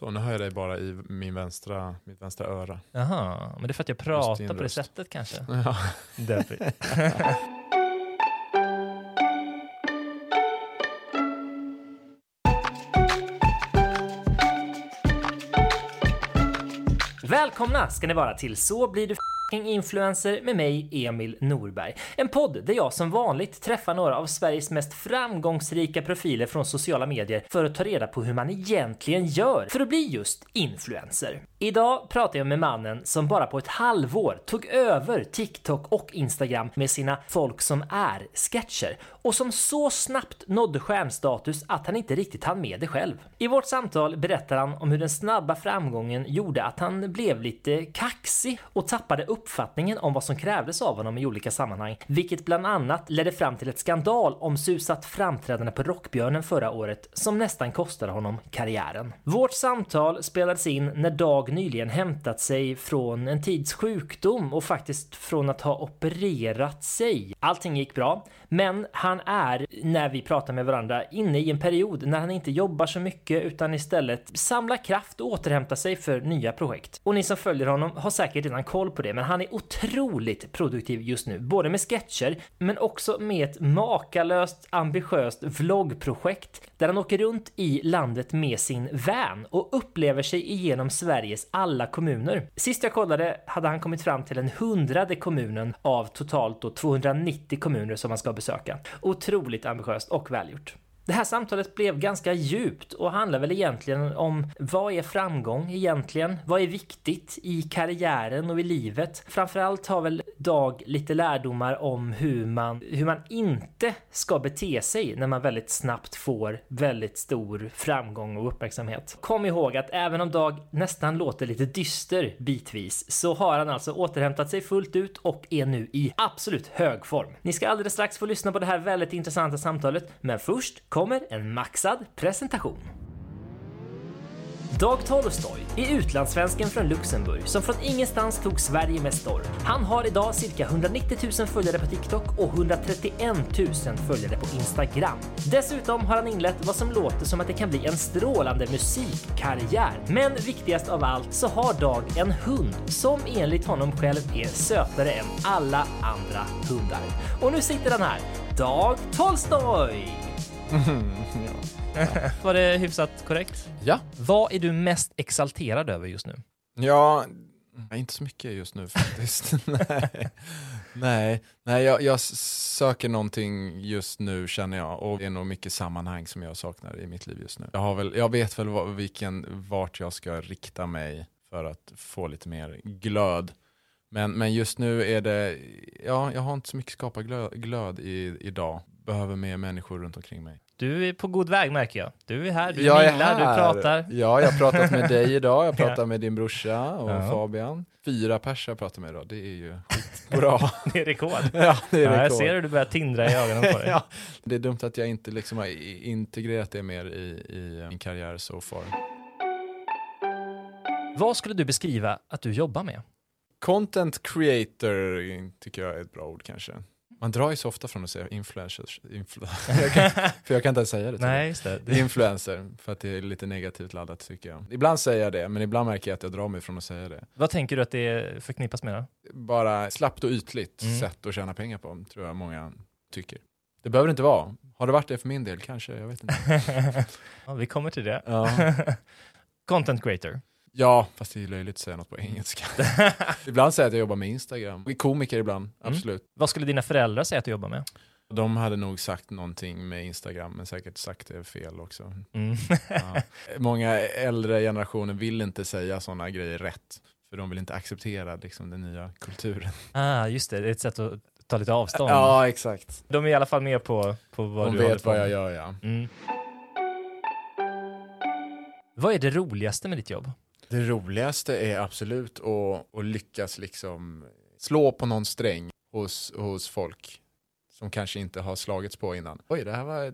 Så nu hör jag dig bara i min vänstra, mitt vänstra öra. Jaha, men det är för att jag pratar på det röst. sättet kanske. Ja. Därför. Välkomna ska ni vara till Så blir du fucking influencer med mig, Emil Norberg. En podd där jag som vanligt träffar några av Sveriges mest framgångsrika profiler från sociala medier för att ta reda på hur man egentligen gör för att bli just influencer. Idag pratar jag med mannen som bara på ett halvår tog över TikTok och Instagram med sina folk som är sketcher och som så snabbt nådde stjärnstatus att han inte riktigt hann med det själv. I vårt samtal berättar han om hur den snabba framgången gjorde att han blev lite kaxig och tappade upp uppfattningen om vad som krävdes av honom i olika sammanhang, vilket bland annat ledde fram till ett skandal om susat framträdande på Rockbjörnen förra året som nästan kostade honom karriären. Vårt samtal spelades in när Dag nyligen hämtat sig från en tids sjukdom och faktiskt från att ha opererat sig. Allting gick bra, men han är, när vi pratar med varandra, inne i en period när han inte jobbar så mycket utan istället samlar kraft och återhämtar sig för nya projekt. Och ni som följer honom har säkert redan koll på det, men han är otroligt produktiv just nu, både med sketcher men också med ett makalöst ambitiöst vloggprojekt där han åker runt i landet med sin van och upplever sig igenom Sveriges alla kommuner. Sist jag kollade hade han kommit fram till den hundrade kommunen av totalt då 290 kommuner som han ska besöka. Otroligt ambitiöst och välgjort. Det här samtalet blev ganska djupt och handlar väl egentligen om vad är framgång egentligen? Vad är viktigt i karriären och i livet? Framförallt har väl Dag lite lärdomar om hur man, hur man inte ska bete sig när man väldigt snabbt får väldigt stor framgång och uppmärksamhet. Kom ihåg att även om Dag nästan låter lite dyster bitvis så har han alltså återhämtat sig fullt ut och är nu i absolut hög form. Ni ska alldeles strax få lyssna på det här väldigt intressanta samtalet, men först kommer en maxad presentation. Dag Tolstoj är utlandssvensken från Luxemburg som från ingenstans tog Sverige med storm. Han har idag cirka 190 000 följare på TikTok och 131 000 följare på Instagram. Dessutom har han inlett vad som låter som att det kan bli en strålande musikkarriär. Men viktigast av allt så har Dag en hund som enligt honom själv är sötare än alla andra hundar. Och nu sitter han här, Dag Tolstoj! Var det hyfsat korrekt? Ja. Vad är du mest exalterad över just nu? Ja, inte så mycket just nu faktiskt. nej, nej, nej jag, jag söker någonting just nu känner jag och det är nog mycket sammanhang som jag saknar i mitt liv just nu. Jag, har väl, jag vet väl vilken, vart jag ska rikta mig för att få lite mer glöd. Men, men just nu är det, ja, jag har inte så mycket skapa glöd, glöd i, idag. Behöver mer människor runt omkring mig. Du är på god väg märker jag. Du är här, du Jag är minglar, du pratar. Ja, jag har pratat med dig idag, jag Ja. pratar med din brorsa och Ja. Fabian. Fyra pers jag pratar med idag, det är ju skitbra. Det är rekord. ja, det är Ja, jag ser hur du börjar tindra i ögonen på dig. ja. Det är dumt att jag inte liksom har integrerat det mer i, i min karriär so far. Vad skulle du beskriva att du jobbar med? Content creator tycker jag är ett bra ord kanske. Man drar ju så ofta från att säga influencers, influ jag kan, för jag kan inte ens säga det. Nej, just det. Influencer, för att det är lite negativt laddat tycker jag. Ibland säger jag det, men ibland märker jag att jag drar mig från att säga det. Vad tänker du att det förknippas med då? Bara slappt och ytligt Mm. sätt att tjäna pengar på, tror jag många tycker. Det behöver inte vara. Har det varit det för min del? Kanske, jag vet inte. ja, vi kommer till det. Ja. Content creator. Ja, fast det är löjligt att säga något på engelska. ibland säger jag att jag jobbar med Instagram. Jag är Komiker ibland, absolut. Vad skulle dina föräldrar säga att du jobbar med? De hade nog sagt någonting med Instagram, men säkert sagt det fel också. Mm. Ja. Många äldre generationer vill inte säga sådana grejer rätt, för de vill inte acceptera liksom, den nya kulturen. ah, just det. Det är ett sätt att ta lite avstånd. Ja, exakt. De är i alla fall med på, på vad De du håller vet på vad med. jag gör, ja. Mm. Vad är det roligaste med ditt jobb? Det roligaste är absolut att, att lyckas liksom slå på någon sträng hos, hos folk som kanske inte har slagits på innan. Oj, det här var,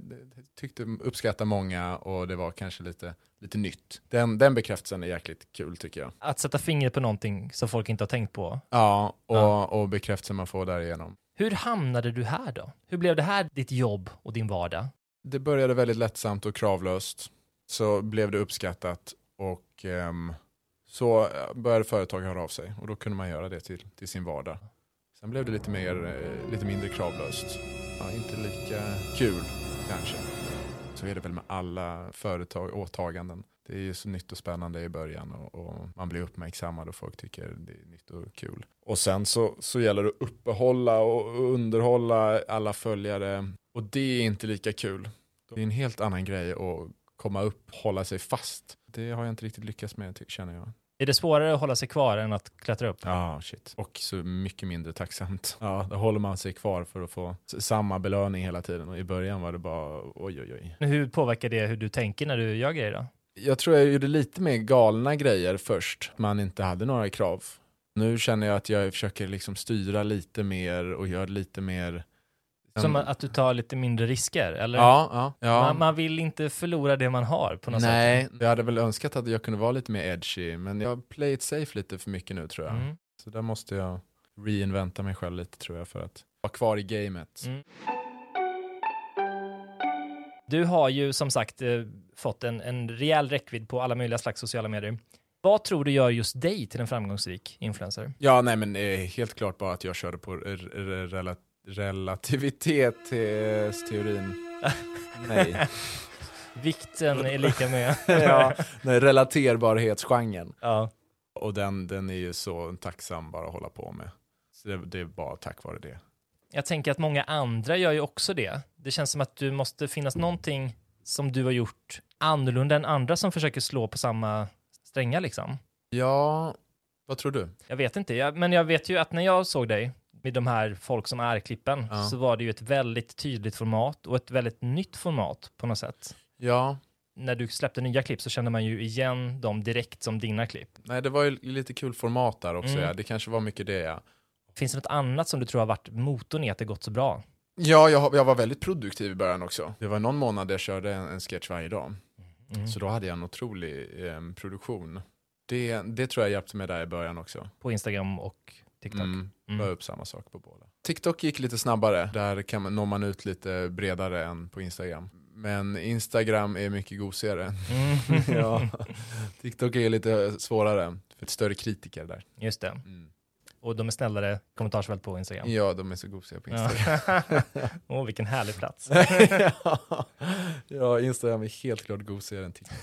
tyckte, uppskattar många och det var kanske lite, lite nytt. Den, den bekräftelsen är jäkligt kul tycker jag. Att sätta fingret på någonting som folk inte har tänkt på. Ja, och, Ja. och bekräftelsen man får därigenom. Hur hamnade du här då? Hur blev det här ditt jobb och din vardag? Det började väldigt lättsamt och kravlöst. Så blev det uppskattat och ehm, så började företag höra av sig och då kunde man göra det till, till sin vardag. Sen blev det lite, mer, eh, lite mindre kravlöst. Ja, inte lika kul kanske. Så är det väl med alla företag, åtaganden. Det är ju så nytt och spännande i början och, och man blir uppmärksammad och folk tycker det är nytt och kul. Och sen så, så gäller det att uppehålla och underhålla alla följare och det är inte lika kul. Det är en helt annan grej att komma upp, hålla sig fast. Det har jag inte riktigt lyckats med känner jag. Är det svårare att hålla sig kvar än att klättra upp? Ja, shit. Och så mycket mindre tacksamt. Ja, då håller man sig kvar för att få samma belöning hela tiden. Och i början var det bara oj, oj, oj. Hur påverkar det hur du tänker när du gör grejer då? Jag tror jag gjorde lite mer galna grejer först. Man inte hade några krav. Nu känner jag att jag försöker liksom styra lite mer och gör lite mer... Som att du tar lite mindre risker, eller? Ja, ja. ja. Man, man vill inte förlora det man har på något sätt. Nej, jag hade väl önskat att jag kunde vara lite mer edgy. Men jag play it safe lite för mycket nu tror jag. Mm. Så där måste jag reinventa mig själv lite tror jag för att vara kvar i gamet. Mm. Du har ju som sagt eh, fått en, en rejäl räckvidd på alla möjliga slags sociala medier. Vad tror du gör just dig till en framgångsrik influencer? Ja, nej men eh, helt klart bara att jag körde på r- r- rela- relativitetsteorin. nej. Vikten är lika med. ja, nej, relaterbarhetsgenren. ja. Och den, den är ju så tacksam bara att hålla på med. Så det, det är bara tack vare det. Jag tänker att många andra gör ju också det. Det känns som att du måste finnas någonting som du har gjort annorlunda än andra som försöker slå på samma strängar liksom. Ja, vad tror du? Jag vet inte, jag, men jag vet ju att när jag såg dig med de här folk som är-klippen Ja. så var det ju ett väldigt tydligt format och ett väldigt nytt format på något sätt. Ja, När du släppte nya klipp så kände man ju igen dem direkt som dina klipp. nej det var ju lite kul format där också. Mm. Ja. Det kanske var mycket det ja. Finns det något annat som du tror har varit motorn i att det gått så bra? Ja, jag, jag var väldigt produktiv i början också. Det var någon månad där jag körde en, en sketch varje dag. Mm. Så då hade jag en otrolig eh, produktion. Det, det tror jag hjälpte mig där i början också. På Instagram och TikTok. Mm, Mm. la upp samma sak på båda. TikTok gick lite snabbare. Där kan man, når man ut lite bredare än på Instagram. Men Instagram är mycket gosigare. Mm. ja. TikTok är lite svårare. För ett större kritiker där. Just det. Mm. Och de är snällare kommentarsfält på Instagram. Ja, de är så gosiga på Instagram. Åh, vilken härlig plats. ja. ja, Instagram är helt klart gosigare än TikTok.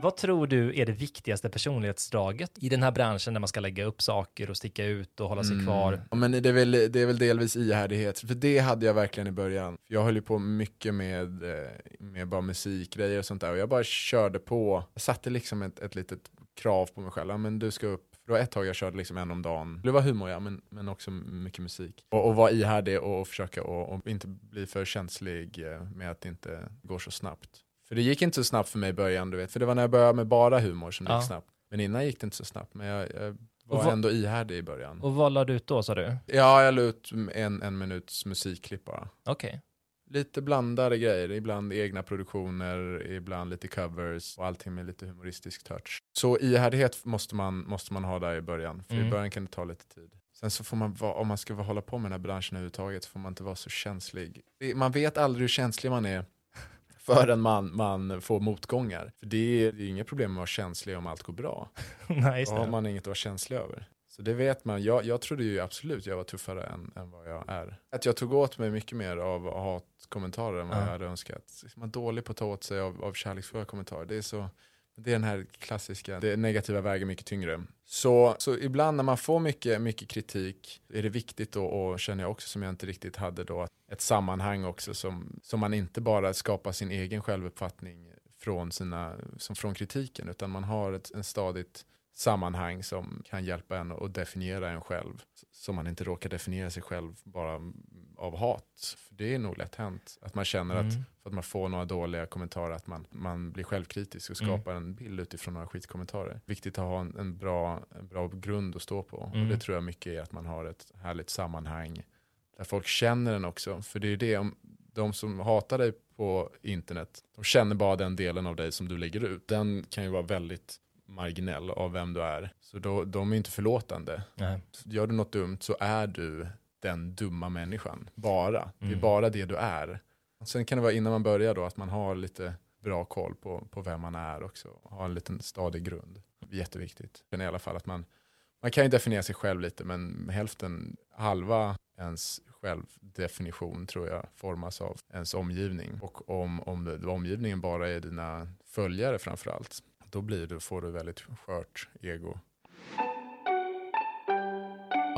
Vad tror du är det viktigaste personlighetsdraget i den här branschen där man ska lägga upp saker och sticka ut och hålla sig kvar? Mm. Ja, men det är, väl, det är väl delvis ihärdighet, för det hade jag verkligen i början. Jag höll ju på mycket med, eh, med bara musikgrejer och sånt där och jag bara körde på. Jag satte liksom ett, ett litet krav på mig själv, ja, men du ska upp. Det var ett tag jag körde liksom en om dagen. Det var humor ja, men, men också mycket musik. Och, och vara ihärdig och, och försöka och, och inte bli för känslig eh, med att det inte går så snabbt. För det gick inte så snabbt för mig i början, du vet. För det var när jag började med bara humor som det Ja. gick snabbt. Men innan gick det inte så snabbt. Men jag, jag var vad- ändå ihärdig i början. Och vad la du ut då sa du? Ja, jag la ut en, en minuts musikklipp bara. Okej. Lite blandade grejer, ibland egna produktioner, ibland lite covers och allting med lite humoristisk touch. Så ihärdighet måste man, måste man ha där i början, för Mm. i början kan det ta lite tid. Sen så får man om man ska hålla på med den här branschen överhuvudtaget så får man inte vara så känslig. Man vet aldrig hur känslig man är förrän man, man får motgångar. För det är, det är inga problem att vara känslig om allt går bra. Nej, Då har man inget att vara känslig över. Så det vet man. Jag, jag trodde ju absolut jag var tuffare än, än vad jag är. Att jag tog åt mig mycket mer av hatkommentarer än vad Ja. jag hade önskat. Man är dålig på att ta åt sig av, av kärleksfulla kommentarer. Det är, så, det är den här klassiska, det negativa väger mycket tyngre. Så, så ibland när man får mycket, mycket kritik är det viktigt då, och känner jag också som jag inte riktigt hade då, ett sammanhang också som, som man inte bara skapar sin egen självuppfattning från, sina, som från kritiken utan man har ett en stadigt sammanhang som kan hjälpa en att definiera en själv. Så man inte råkar definiera sig själv bara av hat. För det är nog lätt hänt. Att man känner att Mm. för att man får några dåliga kommentarer att man, man blir självkritisk och Mm. skapar en bild utifrån några skitkommentarer. Viktigt att ha en, en, bra, en bra grund att stå på. Mm. Och det tror jag mycket är att man har ett härligt sammanhang där folk känner den också. För det är ju det, om de som hatar dig på internet, de känner bara den delen av dig som du lägger ut. Den kan ju vara väldigt marginell av vem du är. Så då, de är inte förlåtande. Nej. Gör du något dumt så är du den dumma människan. Bara. Det är Mm. bara det du är. Sen kan det vara innan man börjar då att man har lite bra koll på, på vem man är också. Ha en liten stadig grund. Jätteviktigt. Men i alla fall att man, man kan ju definiera sig själv lite men hälften, halva ens självdefinition tror jag formas av ens omgivning. Och om, om det, omgivningen bara är dina följare framförallt, då blir du, får du väldigt skört ego.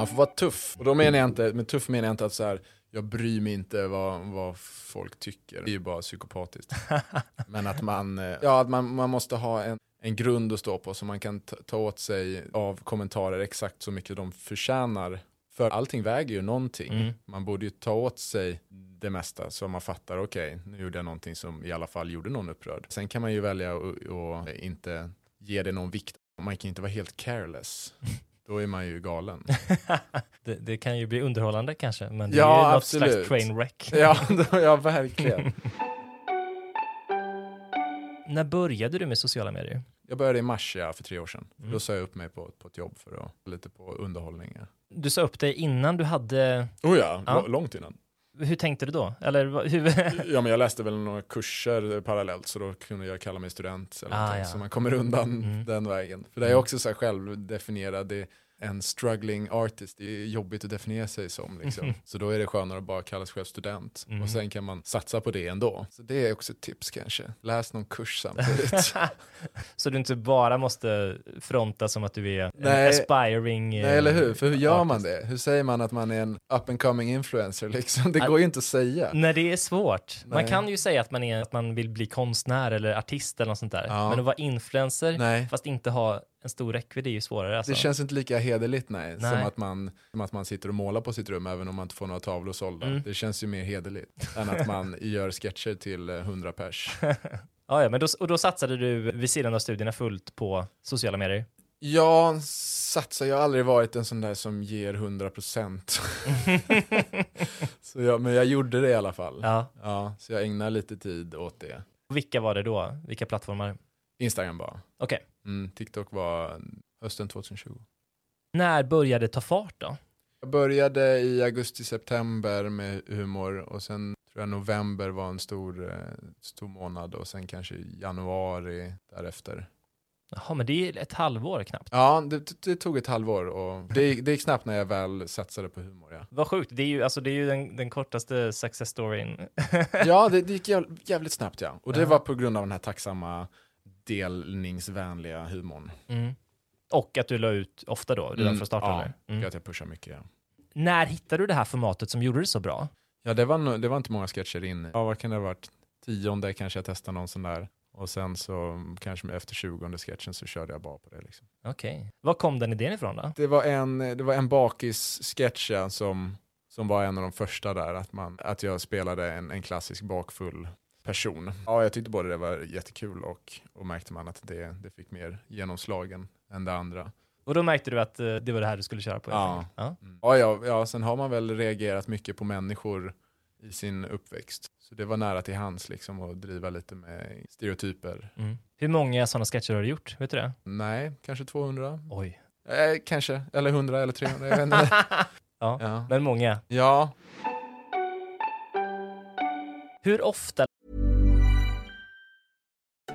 Man får vara tuff. Och då menar jag inte, med tuff menar jag inte att så här, jag bryr mig inte vad, vad folk tycker. Det är ju bara psykopatiskt. Men att man, eh, ja, att man, man måste ha en, en grund att stå på så man kan ta, åt sig av kommentarer exakt så mycket de förtjänar. För allting väger ju någonting. Mm. Man borde ju ta åt sig det mesta så man fattar, okej, nu gjorde jag någonting som i alla fall gjorde någon upprörd. Sen kan man ju välja att inte ge det någon vikt. Man kan inte vara helt careless. Då är man ju galen. det, det kan ju bli underhållande kanske, men det Ja, är ju något absolut. slags train wreck. Ja, ja verkligen. När började du med sociala medier? Jag började i mars ja, för tre år sedan. Mm. Då sa jag upp mig på, på ett jobb för att lite på underhållning. Ja. Du sa upp dig innan du hade, Oh ja, Ja. långt innan. Hur tänkte du då? Eller hur? Ja, men jag läste väl några kurser parallellt så då kunde jag kalla mig student. Eller Ah, ja. Så man kommer undan Mm. den vägen. För det är Mm. också så här självdefinierad. Det, en struggling artist, det är jobbigt att definiera sig som. Liksom. Så då är det skönare att bara kalla sig själv student. Mm. Och sen kan man satsa på det ändå. Så det är också ett tips kanske. Läs någon kurs samtidigt. Så du inte bara måste fronta som att du är en Nej. aspiring eh, Nej, eller hur? För hur gör man artist. det? Hur säger man att man är en up and coming influencer? Liksom? Det går ju inte att säga. Nej, det är svårt. Man Nej. kan ju säga att man, är, att man vill bli konstnär eller artist eller något sånt där. Ja. Men att vara influencer Nej. fast inte ha en stor räckvidd är ju svårare. Alltså. Det känns inte lika hederligt nej, Nej. Som, att man, som att man sitter och målar på sitt rum även om man inte får några tavlor sålda. Mm. Det känns ju mer hederligt än att man gör sketcher till eh, 100 pers. Ja, ja, men då, och då satsade du vid sidan av studierna fullt på sociala medier. Jag satsar, jag har aldrig varit en sån där som ger 100%. så jag, men jag gjorde det i alla fall. Ja. Ja, så jag ägnar lite tid åt det. Vilka var det då? Vilka plattformar? Instagram bara. Okej. Mm, TikTok var hösten 2020. När började det ta fart då? Jag började i augusti-september med humor och sen tror jag november var en stor, eh, stor månad och sen kanske januari därefter. Jaha, men det är ett halvår knappt. Ja, det, det tog ett halvår och det, det gick snabbt när jag väl satsade på humor. Ja, Vad sjukt, det är ju, alltså, det är ju den, den kortaste success storyn. ja det, det gick jäv- jävligt snabbt ja. Och det var på grund av den här tacksamma delningsvänliga humorn. Mm. Och att du la ut ofta då, redan Mm, från start ja? Mm. Att jag pushar mycket ja. När hittade du det här formatet som gjorde det så bra? Ja, det var, det var inte många sketcher in. Ja, vad kan det ha varit? Tionde kanske jag testade någon sån där. Och sen så kanske efter tjugonde sketchen så körde jag bara på det. Liksom. Okej. Var kom den idén ifrån då? Det var en, det var en bakis-sketch som, som var en av de första där. Att, man, att jag spelade en, en klassisk bakfull person. Ja, jag tyckte både det var jättekul och, och märkte man att det, det fick mer genomslag än, än det andra. Och då märkte du att eh, det var det här du skulle köra på? Ja. ja. Mm. Ja, ja, ja, sen har man väl reagerat mycket på människor i sin uppväxt. Så det var nära till hands liksom att driva lite med stereotyper. Mm. Hur många sådana sketcher har du gjort? Vet du det? Nej, kanske 200. Oj. Eh, kanske, eller 100 eller 300. Jag vet inte. Ja. ja. Men många. ja, Hur ofta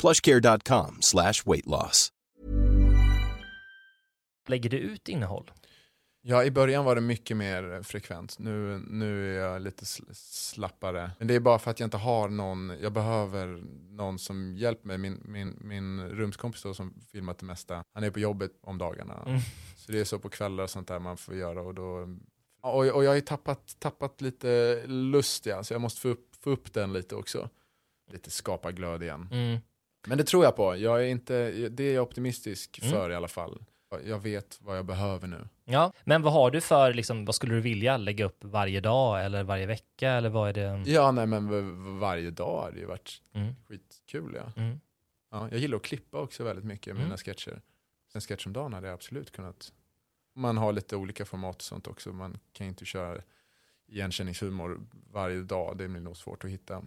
plushcare.com slash weight loss. Lägger du ut innehåll? Ja, i början var det mycket mer frekvent. Nu, nu är jag lite sl- slappare. Men det är bara för att jag inte har någon, jag behöver någon som hjälper mig. Min, min, min rumskompis då som filmat det mesta, han är på jobbet om dagarna. Mm. Så det är så på kvällar och sånt där man får göra. Och, då, och, och jag har ju tappat, tappat lite lust, ja, så jag måste få upp, få upp den lite också. Lite skapa glöd igen. Mm. Men det tror jag på. Jag är inte, det är jag optimistisk Mm. för i alla fall. Jag vet vad jag behöver nu. Ja, men vad har du för, liksom, vad skulle du vilja lägga upp varje dag eller varje vecka eller vad är det? Ja, nej men varje dag har det ju varit Mm. skitkul. Ja. Mm. Ja, jag gillar att klippa också väldigt mycket, mina Mm. sketcher. En sketch om dagen hade jag absolut kunnat. Man har lite olika format och sånt också. Man kan inte köra igenkänningshumor varje dag. Det blir nog svårt att hitta.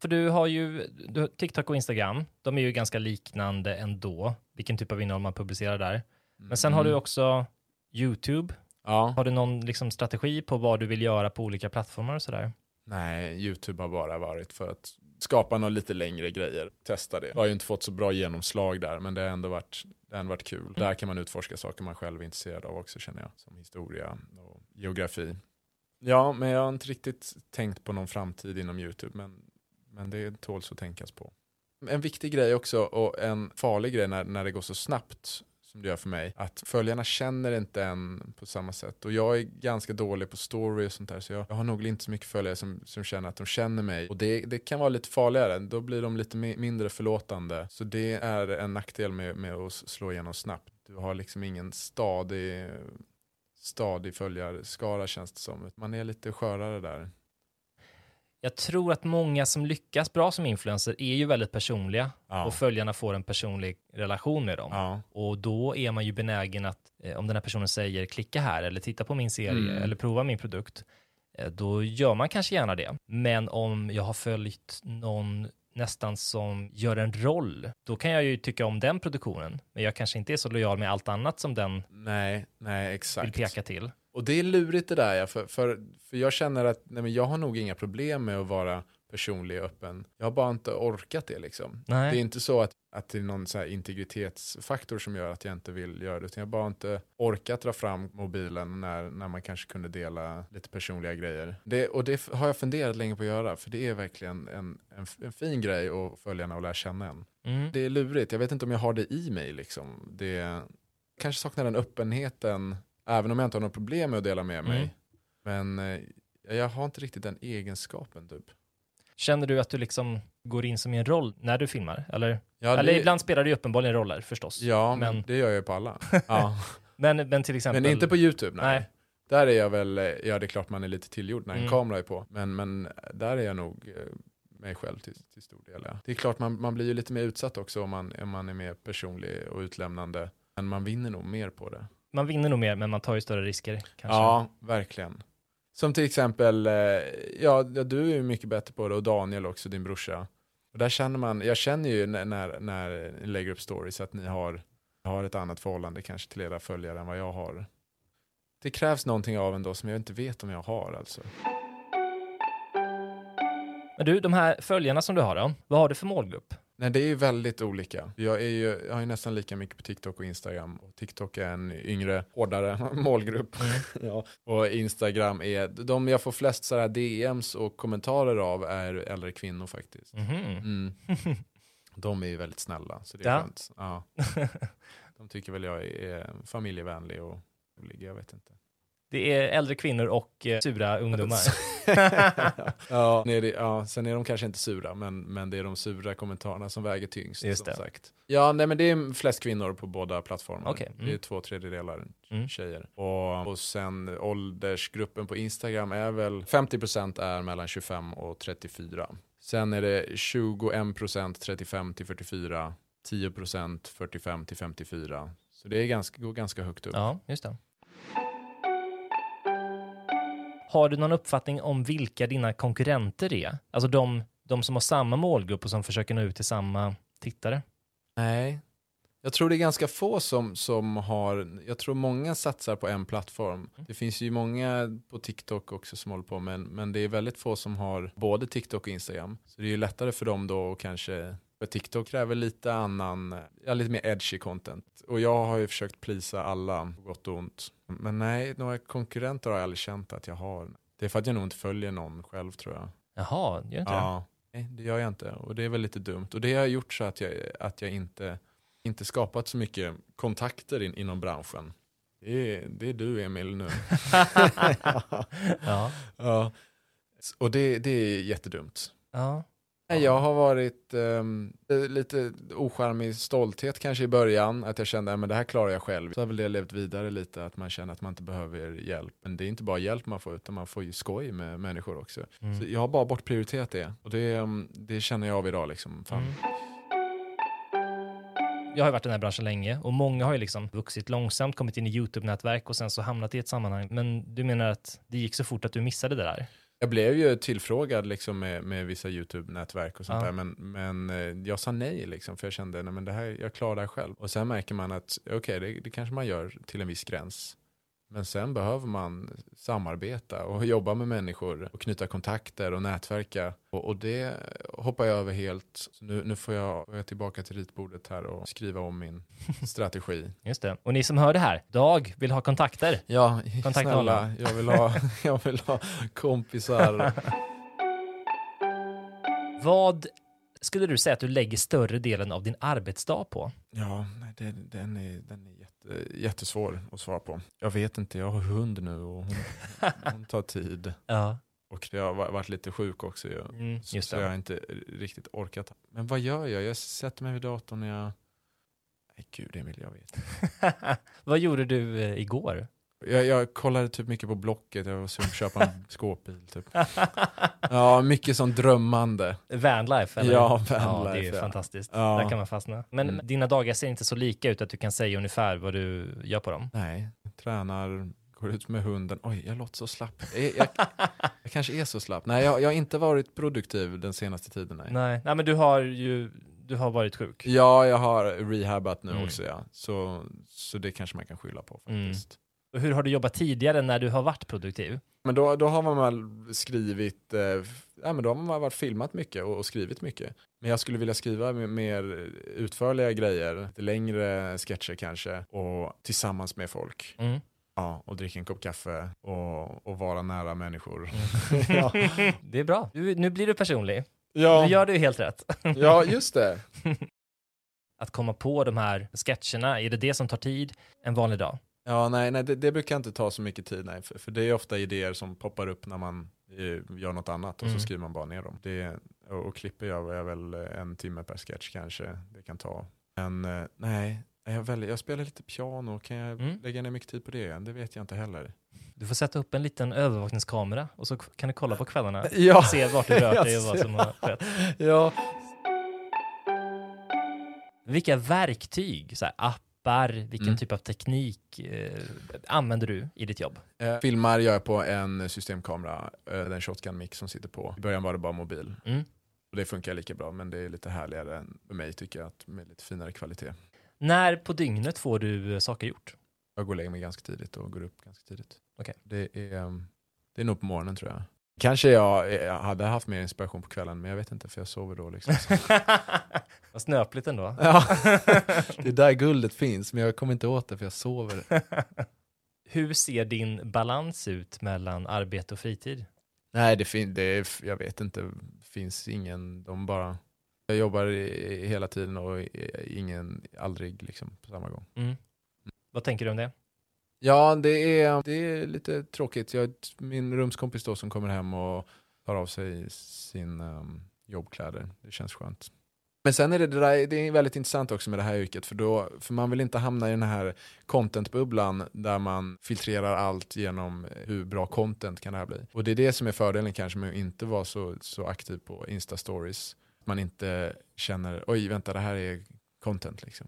För du har ju du, TikTok och Instagram, de är ju ganska liknande ändå, vilken typ av innehåll man publicerar där. Men sen har du Mm. också YouTube. Ja, Har du någon liksom, strategi på vad du vill göra på olika plattformar och sådär? nej, YouTube har bara varit för att skapa några lite längre grejer. Testa det. Jag har ju inte fått så bra genomslag där, men det har ändå varit, det har ändå varit kul. Där kan man utforska saker man själv är intresserad av också känner jag. Som historia och geografi. Ja, men jag har inte riktigt tänkt på någon framtid inom YouTube, men, men det tåls att tänkas på. En viktig grej också och en farlig grej när, när det går så snabbt som det gör för mig, att följarna känner inte en på samma sätt. Och jag är ganska dålig på story och sånt där, så jag, jag har nog inte så mycket följare som, som känner att de känner mig. Och det, det kan vara lite farligare, då blir de lite mi- mindre förlåtande. Så det är en nackdel med, med att slå igenom snabbt. Du har liksom ingen stadig, stadig följarskara känns det som. Man är lite skörare där. Jag tror att många som lyckas bra som influencer är ju väldigt personliga Ja. och följarna får en personlig relation med dem. Ja. Och då är man ju benägen att, eh, om den här personen säger klicka här eller titta på min serie Mm. eller prova min produkt, eh, då gör man kanske gärna det. Men om jag har följt någon nästan som gör en roll, då kan jag ju tycka om den produktionen. Men jag kanske inte är så lojal med allt annat som den Nej, nej vill exakt. peka till. Och det är lurigt det där, ja, för, för, för jag känner att nej, men jag har nog inga problem med att vara personlig och öppen. Jag har bara inte orkat det liksom. Nej. Det är inte så att, att det är någon så integritetsfaktor som gör att jag inte vill göra det, utan jag har bara inte orkat dra fram mobilen när, när man kanske kunde dela lite personliga grejer. Det, och det har jag funderat länge på att göra, för det är verkligen en, en, en fin grej att följarna och lära känna en. Mm. Det är lurigt, jag vet inte om jag har det i mig liksom. Det, kanske saknar den öppenheten, även om jag inte har något problem med att dela med mig. Mm. Men eh, jag har inte riktigt den egenskapen typ. Känner du att du liksom går in som i en roll när du filmar? Eller, Ja, eller det- ibland spelar du ju uppenbarligen roller förstås. Ja, men, det gör jag på alla. ja. men, men till exempel... Men inte på YouTube, nej. Nej. Där är jag väl, eh, ja det är klart man är lite tillgjord när en Mm. kamera är på. Men, men där är jag nog eh, mig själv till, till stor del. Ja. Det är klart man, man blir ju lite mer utsatt också om man, om man är mer personlig och utlämnande. Men man vinner nog mer på det. Man vinner nog mer, men man tar ju större risker. Kanske. Ja, verkligen. Som till exempel, eh, ja du är ju mycket bättre på det och Daniel också, din brorsa. Och där känner man, jag känner ju när, när, när ni lägger upp stories att ni har, har ett annat förhållande kanske till era följare än vad jag har. Det krävs någonting av en då som jag inte vet om jag har alltså. Men du, de här följarna som du har då, vad har du för målgrupp? Nej, det är ju väldigt olika. Jag, är ju, jag har ju nästan lika mycket på TikTok och Instagram. Och TikTok är en yngre, hårdare målgrupp. ja. Och Instagram är, de jag får flest så här DMs och kommentarer av är äldre kvinnor faktiskt. Mhm. Mm. De är ju väldigt snälla, så det är Ja. skönt. Ja. De tycker väl jag är familjevänlig och rolig, jag vet inte. Det är äldre kvinnor och eh, sura ungdomar. ja, nej, det, ja, sen är de kanske inte sura, men, men det är de sura kommentarerna som väger tyngst. Just som det. sagt. Ja, nej, men det är flest kvinnor på båda plattformarna. Okej, Det är mm. två tredjedelar Mm. tjejer. Och, och sen åldersgruppen på Instagram är väl 50% är mellan 25 och 34. Sen är det 21% 35 till 44, 10% 45 till 54. Så det är ganska, går ganska högt upp. Ja, just det. Har du någon uppfattning om vilka dina konkurrenter är? Alltså de, de som har samma målgrupp och som försöker nå ut till samma tittare? Nej. Jag tror det är ganska få som, som har, jag tror många satsar på en plattform. Det finns ju många på TikTok också som håller på med, men det är väldigt få som har både TikTok och Instagram. Så det är ju lättare för dem då att kanske, för TikTok kräver lite annan, ja, lite mer edgy content. Och jag har ju försökt plisa alla, på gott och ont. Men nej, några konkurrenter har jag aldrig känt att jag har. Det är för att jag nog inte följer någon själv tror jag. Jaha, gör inte det? Ja, nej, det gör jag inte. Och det är väl lite dumt. Och det har gjort så att jag, att jag inte, inte skapat så mycket kontakter in, inom branschen. Det är, det är du Emil nu. Ja. ja. Och det, det är jättedumt. ja. Jag har varit um, lite ocharmig stolthet kanske i början, att jag kände att det här klarar jag själv. Så har väl det levt vidare lite, att man känner att man inte behöver hjälp. Men det är inte bara hjälp man får, utan man får ju skoj med människor också. Mm. Så jag har bara bortprioriterat det. Och det, um, det känner jag av idag. Liksom. Fan. Mm. Jag har varit i den här branschen länge och många har ju liksom vuxit långsamt, kommit in i YouTube-nätverk och sen så hamnat i ett sammanhang. Men du menar att det gick så fort att du missade det där? Jag blev ju tillfrågad liksom med, med vissa YouTube-nätverk och sånt Ja. där, men, men eh, jag sa nej liksom, för jag kände att det här, jag klarar det här själv. Och sen märker man att okej, det, det kanske man gör till en viss gräns. Men sen behöver man samarbeta och jobba med människor och knyta kontakter och nätverka. Och, och det hoppar jag över helt. Nu, nu får jag, jag tillbaka till ritbordet här och skriva om min strategi. Just det. Och ni som hör det här, Dag vill ha kontakter. Ja, Kontakta snälla, jag vill, ha, jag vill ha kompisar. Vad skulle du säga att du lägger större delen av din arbetsdag på? Ja, det, den är, den är jätte, jättesvår att svara på. Jag vet inte, jag har hund nu och hon, hon tar tid. Ja. Och jag har va- varit lite sjuk också ju. Mm, Så, så jag har det. inte riktigt orkat. Men vad gör jag? Jag sätter mig vid datorn och jag... Nej gud Emil, jag vet inte. Vad gjorde du eh, igår? Jag, jag kollade typ mycket på Blocket, jag var sugen på att köpa en skåpbil typ. Ja, mycket sånt drömmande. Vanlife? Eller? Ja, Ja, det vanlife, är ja. fantastiskt. Ja. Där kan man fastna. Men Mm. dina dagar ser inte så lika ut att du kan säga ungefär vad du gör på dem. Nej, tränar, går ut med hunden. Oj, jag låter så slapp. Jag, jag, jag kanske är så slapp. Nej, jag, jag har inte varit produktiv den senaste tiden. Nej. Nej, nej men du har ju du har varit sjuk. Ja, jag har rehabat nu Mm. också. Ja. Så, så det kanske man kan skylla på Mm. faktiskt. Och hur har du jobbat tidigare när du har varit produktiv? Men då, då har man väl skrivit, eh, ja, men då har man varit filmat mycket och, och skrivit mycket. Men jag skulle vilja skriva mer utförliga grejer, lite längre sketcher kanske, och tillsammans med folk. Mm. Ja, och dricka en kopp kaffe och, och vara nära människor. ja. Det är bra. Du, nu blir du personlig. Ja, Nu gör du helt rätt. ja, just det. Att komma på de här sketcherna, är det det som tar tid en vanlig dag? Ja, nej, nej det, det brukar inte ta så mycket tid, nej, för, för det är ofta idéer som poppar upp när man eh, gör något annat och Mm. så skriver man bara ner dem. Det, och, och klipper jag är väl en timme per sketch kanske det kan ta. Men eh, nej, jag, väljer, jag spelar lite piano, kan jag Mm. lägga ner mycket tid på det? Det vet jag inte heller. Du får sätta upp en liten övervakningskamera och så kan du kolla på kvällarna. Ja, Se vart du rört dig och vad Jag som har skett. ja. Vilka verktyg, så här, appar, vilken Mm. typ av teknik eh, använder du i ditt jobb? Eh, filmar gör jag på en systemkamera, eh, den shotgun mic som sitter på. I början var det bara mobil. Mm. Och det funkar lika bra, men det är lite härligare än för mig tycker jag, att med lite finare kvalitet. När på dygnet får du eh, saker gjort? Jag går och lägger mig ganska tidigt och går upp ganska tidigt. Okej. Det, är, um, det är nog på morgonen tror jag. Kanske jag, jag hade haft mer inspiration på kvällen, men jag vet inte för jag sover då. Liksom. Vad snöpligt ändå. ja, det är där guldet finns, men jag kommer inte åt det för jag sover. Hur ser din balans ut mellan arbete och fritid? Nej, det, fin- det är, jag vet inte, finns ingen, de bara, jag jobbar i, hela tiden och ingen, aldrig liksom på samma gång. Mm. Vad tänker du om det? Ja, det är, det är lite tråkigt. Jag, min rumskompis då som kommer hem och tar av sig sin um, jobbkläder. Det känns skönt. Men sen är det, det, där, det är väldigt intressant också med det här yrket. För, då, för man vill inte hamna i den här contentbubblan där man filtrerar allt genom hur bra content kan det här bli. Och det är det som är fördelen kanske med att inte vara så, så aktiv på Insta-stories. Man inte känner, oj vänta det här är content liksom.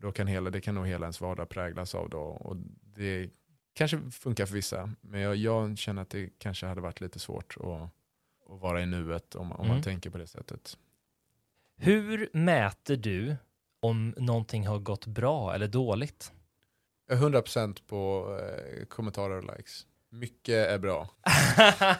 För då kan hela, det kan nog hela ens vardag präglas av då. Och det kanske funkar för vissa, men jag, jag känner att det kanske hade varit lite svårt att, att vara i nuet om, om Mm. man tänker på det sättet. Hur mäter du om någonting har gått bra eller dåligt? Jag är 100% på eh, kommentarer och likes. Mycket är bra.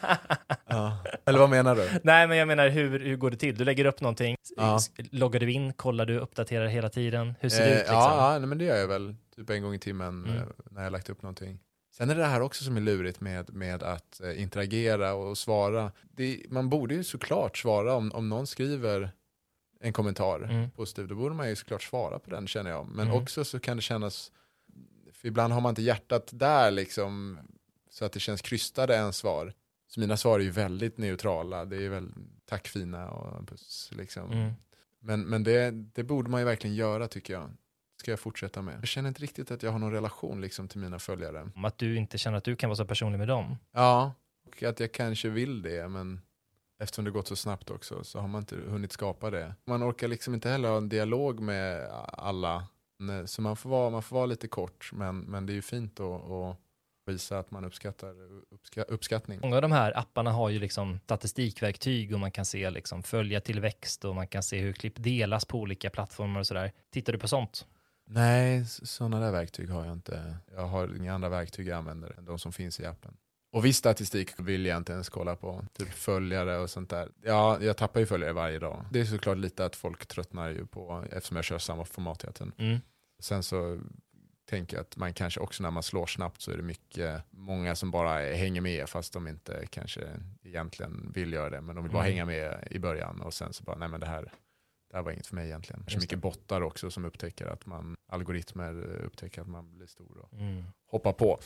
Ja. Eller vad menar du? Nej, men jag menar hur, hur går det till? Du lägger upp någonting, Ja. loggar du in, kollar du, uppdaterar hela tiden? Hur ser det Eh, ut liksom? Ja, ja nej, men det gör jag väl. Typ en gång i timmen Mm. eh, när jag har lagt upp någonting. Sen är det här också som är lurigt med, med att eh, interagera och svara. Det, man borde ju såklart svara om, om någon skriver en kommentar Mm. positiv. Då borde man ju såklart svara på den känner jag. Men Mm. också så kan det kännas, för ibland har man inte hjärtat där liksom, så att det känns krystade en svar. Så mina svar är ju väldigt neutrala. Det är väl tack fina och puss liksom. Mm. Men, men det, det borde man ju verkligen göra tycker jag. Ska jag fortsätta med. Jag känner inte riktigt att jag har någon relation liksom till mina följare. Om att du inte känner att du kan vara så personlig med dem. Ja, och att jag kanske vill det, men eftersom det gått så snabbt också så har man inte hunnit skapa det. Man orkar liksom inte heller ha en dialog med alla. Så man får vara, man får vara lite kort, men, men det är ju fint att visa att man uppskattar uppska, uppskattning. Många av de här apparna har ju liksom statistikverktyg och man kan se liksom följa tillväxt och man kan se hur klipp delas på olika plattformar och sådär. Tittar du på sånt? Nej, sådana där verktyg har jag inte. Jag har inga andra verktyg jag använder än de som finns i appen. Och viss statistik vill jag inte ens kolla på. Typ följare och sånt där. Ja, jag tappar ju följare varje dag. Det är såklart lite att folk tröttnar ju på, eftersom jag kör samma format hela tiden. Mm. Sen så tänker att man kanske också när man slår snabbt så är det mycket, många som bara hänger med fast de inte kanske egentligen vill göra det. Men de vill bara Mm. hänga med i början och sen så bara, nej men det här, det här var inget för mig egentligen. Så mycket bottar också som upptäcker att man, algoritmer upptäcker att man blir stor och Mm. hoppar på.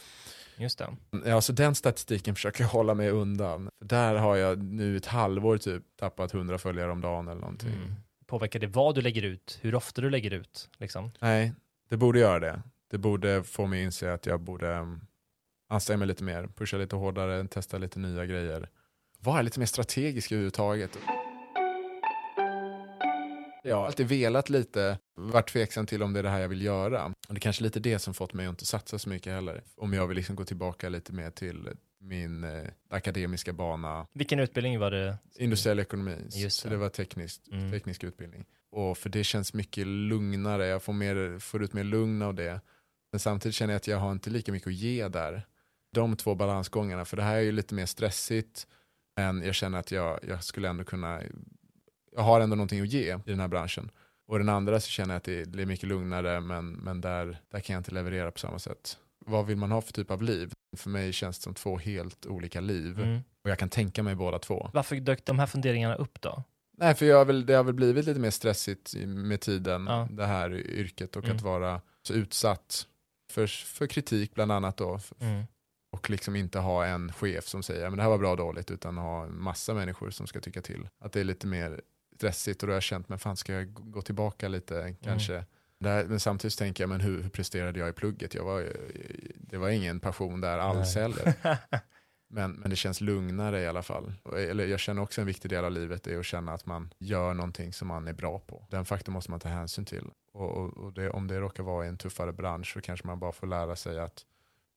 Just det. Ja, så den statistiken försöker jag hålla mig undan. För där har jag nu ett halvår typ tappat 100 följare om dagen eller någonting. Mm. Påverkar det vad du lägger ut? Hur ofta du lägger ut? Liksom? Nej, det borde göra det. Det borde få mig att inse att jag borde um, anstränga mig lite mer, pusha lite hårdare, testa lite nya grejer. Vara lite mer strategisk överhuvudtaget. Jag har alltid velat lite, varit tveksam till om det är det här jag vill göra. Och det är kanske lite det som fått mig att inte satsa så mycket heller. Om jag vill liksom gå tillbaka lite mer till min eh, akademiska bana, Vilken utbildning var det? industriell ekonomi. Just så det. det var tekniskt, Mm. teknisk utbildning. Och för det känns mycket lugnare, jag får, mer, får ut mer lugn av det. Men samtidigt känner jag att jag har inte lika mycket att ge där. De två balansgångarna, för det här är ju lite mer stressigt. Men jag känner att jag, jag skulle ändå kunna, jag har ändå någonting att ge i den här branschen. Och den andra så känner jag att det, är mycket lugnare, men, men där, där kan jag inte leverera på samma sätt. Vad vill man ha för typ av liv? För mig känns det som två helt olika liv. Mm. Och jag kan tänka mig båda två. Varför dök de här funderingarna upp då? Nej, för jag har väl, det har väl blivit lite mer stressigt med tiden, Ja. det här yrket och Mm. att vara så utsatt för, för kritik bland annat då. Mm. Och liksom inte ha en chef som säger men det här var bra och dåligt utan ha massa människor som ska tycka till. Att det är lite mer stressigt och då har jag känt men fan ska jag gå tillbaka lite kanske. Där, men samtidigt tänker jag men hur, hur presterade jag i plugget? Jag var, det var ingen passion där alls Nej. heller. Men, men det känns lugnare i alla fall. Eller jag känner också en viktig del av livet är att känna att man gör någonting som man är bra på. Den faktorn måste man ta hänsyn till. Och, och, det, om det råkar vara i en tuffare bransch så kanske man bara får lära sig att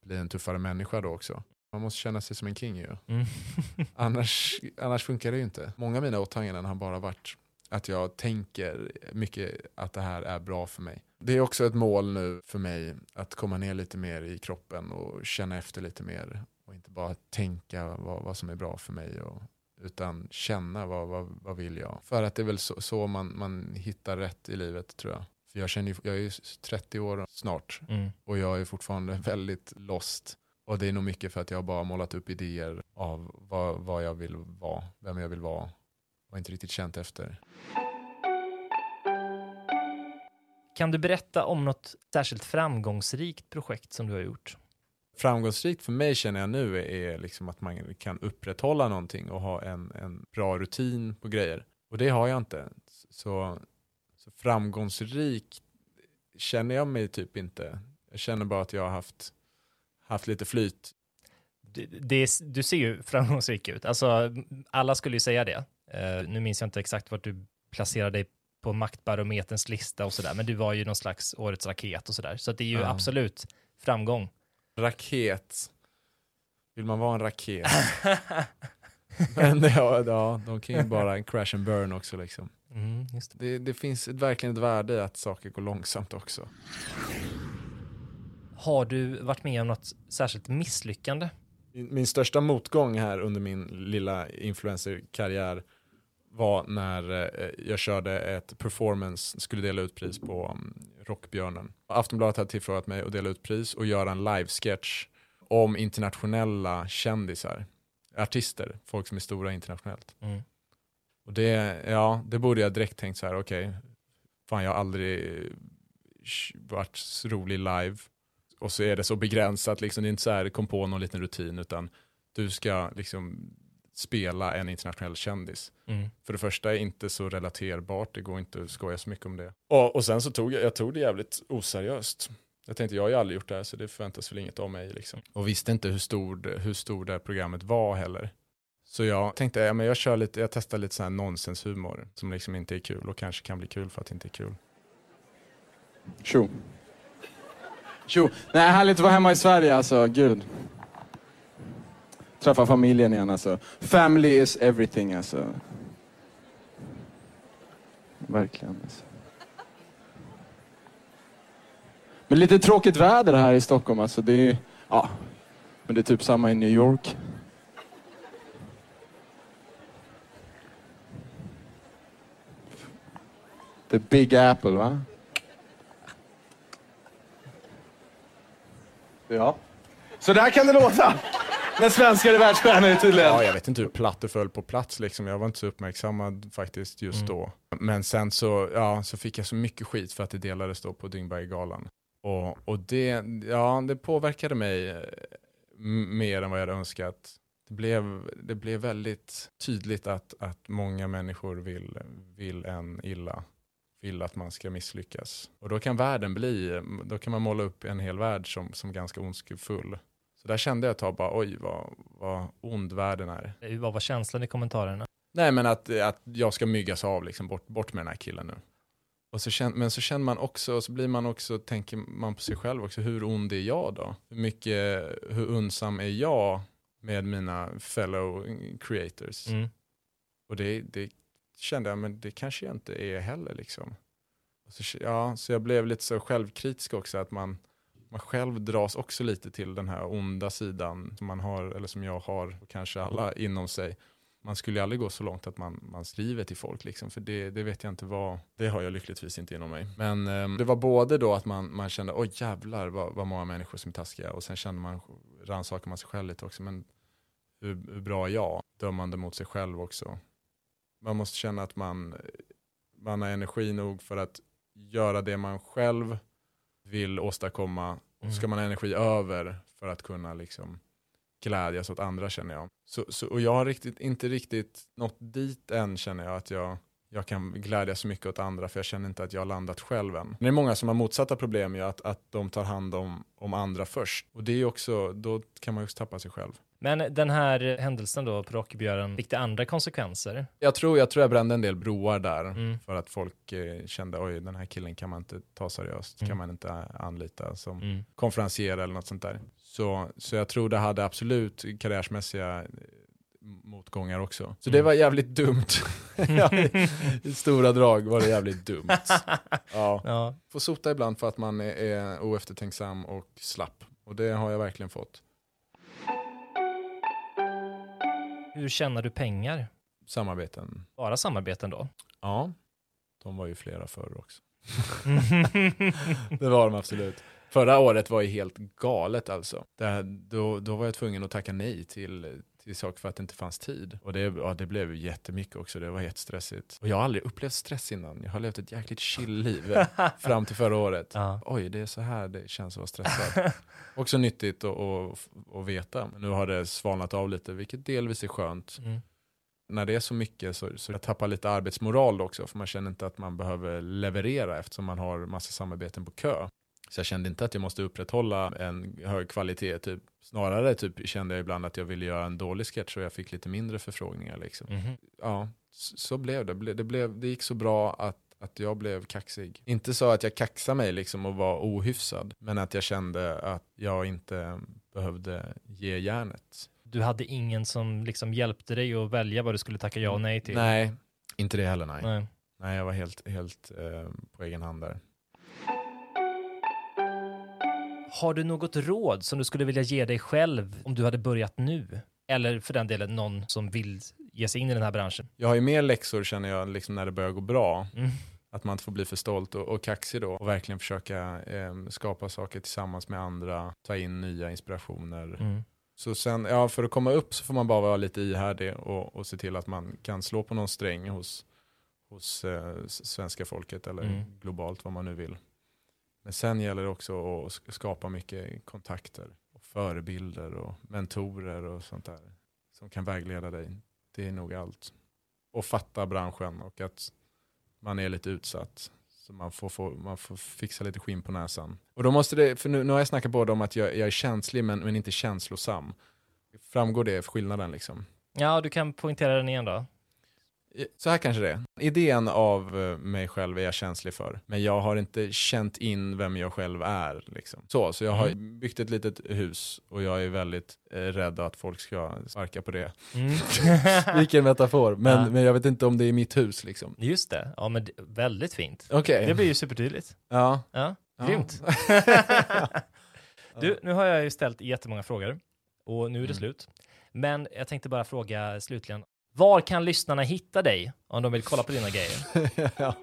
bli en tuffare människa då också. Man måste känna sig som en king ju. Mm. Annars, annars funkar det ju inte. Många av mina åtaganden har bara varit att jag tänker mycket att det här är bra för mig. Det är också ett mål nu för mig att komma ner lite mer i kroppen och känna efter lite mer. Och inte bara tänka vad, vad som är bra för mig. Och, utan känna vad, vad, vad vill jag. För att det är väl så, så man, man hittar rätt i livet tror jag. För jag, känner, jag är ju 30 år snart Mm. och jag är fortfarande väldigt lost. Och det är nog mycket för att jag har bara målat upp idéer av vad, vad jag vill vara, vem jag vill vara. Och inte riktigt känt efter. Kan du berätta om något särskilt framgångsrikt projekt som du har gjort? Framgångsrikt för mig känner jag nu är liksom att man kan upprätthålla någonting och ha en, en bra rutin på grejer. Och det har jag inte. Så framgångsrik känner jag mig typ inte. Jag känner bara att jag har haft, haft lite flyt. Det, det, du ser ju framgångsrik ut. Alltså, alla skulle ju säga det. Eh, nu minns jag inte exakt vart du placerade dig på maktbarometerns lista och sådär, men du var ju någon slags årets raket och sådär. Så det är ju Ja. absolut framgång. Raket. Vill man vara en raket? Men ja, ja, de kan ju bara en crash and burn också liksom. Mm, det. Det, det finns ett, verkligen ett värde i att saker går långsamt också. Har du varit med om något särskilt misslyckande? Min, min största motgång här under min lilla influencerkarriär var när eh, jag körde ett performance, skulle dela ut pris på um, Rockbjörnen. Aftonbladet hade tillfrågat mig att dela ut pris och göra en live-sketch om internationella kändisar, artister, folk som är stora internationellt. Mm. Och det, ja, det borde jag direkt tänkt så här, okej, fan jag har aldrig varit rolig live. Och så är det så begränsat, liksom, det är inte så här kom på någon liten rutin, utan du ska liksom spela en internationell kändis. Mm. För det första är inte så relaterbart, det går inte att skoja så mycket om det. Och, och sen så tog jag, jag tog det jävligt oseriöst. Jag tänkte, jag har ju aldrig gjort det här så det förväntas väl inget av mig. Liksom. Och visste inte hur stor, hur stor det här programmet var heller. Så jag tänkte, ja, men jag, kör lite, jag testar lite sån här nonsenshumor som liksom inte är kul och kanske kan bli kul för att det inte är kul. Tjo. Tjo. Nej, härligt att vara hemma i Sverige alltså, gud. Träffa familjen igen alltså. Family is everything alltså. Verkligen alltså. Men lite tråkigt väder här i Stockholm alltså. Det är, ja, men det är typ samma i New York. The Big Apple va? Ja. Så där kan det låta. När svenskar är världsstjärnor tydligen. Ja, jag vet inte hur platt det föll på plats liksom. Jag var inte så uppmärksammad faktiskt just då. Men sen så, ja, så fick jag så mycket skit för att det delades då på Dyngberggalan. Och, och det, ja, det påverkade mig eh, mer än vad jag hade önskat. Det blev, det blev väldigt tydligt att, att många människor vill, vill en illa. Vill att man ska misslyckas. Och då kan världen bli, då kan man måla upp en hel värld som, som ganska ondskefull. Så där kände jag ett tag bara, oj vad, vad ond världen är. Vad var känslan i kommentarerna? Nej men att, att jag ska myggas av, liksom, bort, bort med den här killen nu. Och så känner, men så känner man också, så blir man också, tänker man på sig själv också, hur ond är jag då? Hur mycket, hur undsam är jag med mina fellow creators? Mm. Och det, det kände jag, men det kanske jag inte är heller liksom. Och så, ja, så jag blev lite så självkritisk också, att man, man själv dras också lite till den här onda sidan som man har, eller som jag har, och kanske alla inom sig. Man skulle aldrig gå så långt att man, man skriver till folk, liksom, för det, det vet jag inte vad, det har jag lyckligtvis inte inom mig. Men eh, det var både då att man, man kände, oj jävlar vad, vad många människor som är taskiga, och sen kände man, rannsakade man sig själv lite också, men hur, hur bra är jag? Dömande mot sig själv också. Man måste känna att man, man har energi nog för att göra det man själv vill åstadkomma. Och ska man ha energi över för att kunna liksom glädjas åt andra känner jag. Så, så, och jag har riktigt, inte riktigt nått dit än känner jag att jag, jag kan glädjas så mycket åt andra för jag känner inte att jag har landat själv än. Det är många som har motsatta problem ju att, att de tar hand om, om andra först. Och det är också, då kan man ju tappa sig själv. Men den här händelsen då på Rockbjörnen, fick det andra konsekvenser? Jag tror, jag tror jag brände en del broar där Mm. för att folk eh, kände oj den här killen kan man inte ta seriöst, Mm. kan man inte anlita som Mm. konferencier eller något sånt där. Så, så jag tror det hade absolut karriärsmässiga eh, motgångar också. Så det Mm. var jävligt dumt. I stora drag var det jävligt dumt. Ja. Ja. Får sota ibland för att man är, är oeftertänksam och slapp. Och det har jag verkligen fått. Hur tjänar du pengar? Samarbeten. Bara samarbeten då? Ja, de var ju flera förr också. det var de absolut. Förra året var ju helt galet alltså. Det, då, då var jag tvungen att tacka nej till, till saker för att det inte fanns tid. Och det, ja, det blev jättemycket också, det var jättestressigt. Och jag har aldrig upplevt stress innan. Jag har levt ett jäkligt chill-liv fram till förra året. Ja. Oj, det är så här det känns att vara stressad. Också nyttigt att, veta. Men nu har det svalnat av lite, vilket delvis är skönt Mm. när det är så mycket så, så jag tappar lite arbetsmoral också, för man känner inte att man behöver leverera eftersom man har massa samarbeten på kö. Så jag kände inte att jag måste upprätthålla en hög kvalitet. Typ. Snarare typ, kände jag ibland att jag ville göra en dålig sketch och jag fick lite mindre förfrågningar. Liksom. Mhm. Ja, så, så blev det. Det, blev, det gick så bra att, att jag blev kaxig. Inte så att jag kaxade mig liksom och var ohyfsad, men att jag kände att jag inte behövde ge järnet. Du hade ingen som liksom hjälpte dig att välja vad du skulle tacka ja och nej till? Nej, inte det heller nej. nej. Nej, jag var helt, helt eh, på egen hand där. Har du något råd som du skulle vilja ge dig själv om du hade börjat nu? Eller för den delen någon som vill ge sig in i den här branschen? Jag har ju mer läxor känner jag liksom när det börjar gå bra. Mm. Att man inte får bli för stolt och, och kaxig då och verkligen försöka eh, skapa saker tillsammans med andra, ta in nya inspirationer. Mm. Så sen, ja, för att komma upp så får man bara vara lite ihärdig och, och se till att man kan slå på någon sträng hos, hos eh, svenska folket eller Mm. globalt vad man nu vill. Men sen gäller det också att skapa mycket kontakter och förebilder och mentorer och sånt där som kan vägleda dig. Det är nog allt. Och fatta branschen och att man är lite utsatt. Så man får, få, man får fixa lite skinn på näsan. Och då måste det, för nu, nu har jag snackat både om att jag, jag är känslig men, men inte känslosam. Framgår det skillnaden liksom? Ja, du kan poängtera den igen då. Så här kanske det är. Idén av eh, mig själv är jag känslig för. Men jag har inte känt in vem jag själv är. Liksom. Så, så jag har byggt ett litet hus och jag är väldigt eh, rädd att folk ska sparka på det. Mm. Vilken metafor. Men, Ja. men jag vet inte om det är mitt hus. Liksom. Just det, ja men det- väldigt fint. Okej. Det blir ju supertydligt. Ja. Ja, Ja. grymt. Du, nu har jag ju ställt jättemånga frågor och nu är det Mm. slut. Men jag tänkte bara fråga slutligen, var kan lyssnarna hitta dig om de vill kolla på dina grejer? ja.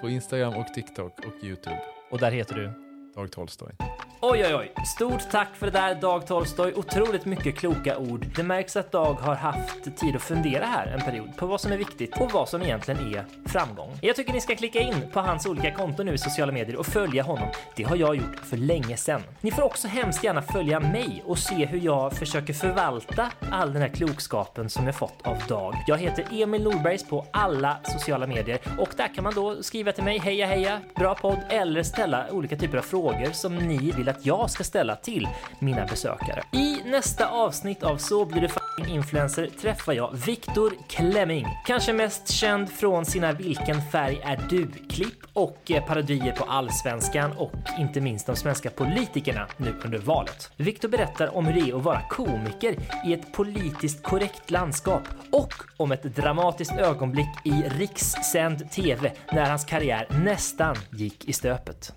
På Instagram och TikTok och YouTube. Och där heter du? Dag Tolstoj. Oj, oj, oj. Stort tack för det där Dag Tolstoj. Otroligt mycket kloka ord. Det märks att Dag har haft tid att fundera här en period på vad som är viktigt och vad som egentligen är framgång. Jag tycker ni ska klicka in på hans olika konton nu i sociala medier och följa honom. Det har jag gjort för länge sedan. Ni får också hemskt gärna följa mig och se hur jag försöker förvalta all den här klokskapen som jag fått av Dag. Jag heter Emil Norbergs på alla sociala medier och där kan man då skriva till mig heja heja, bra podd eller ställa olika typer av frågor som ni vill att jag ska ställa till mina besökare. I nästa avsnitt av Så blir du fucking influencer träffar jag Viktor Klemming, kanske mest känd från sina Vilken färg är du-klipp och eh, parodier på allsvenskan och inte minst de svenska politikerna nu under valet. Viktor berättar om hur det är att vara komiker i ett politiskt korrekt landskap och om ett dramatiskt ögonblick i rikssänd TV när hans karriär nästan gick i stöpet.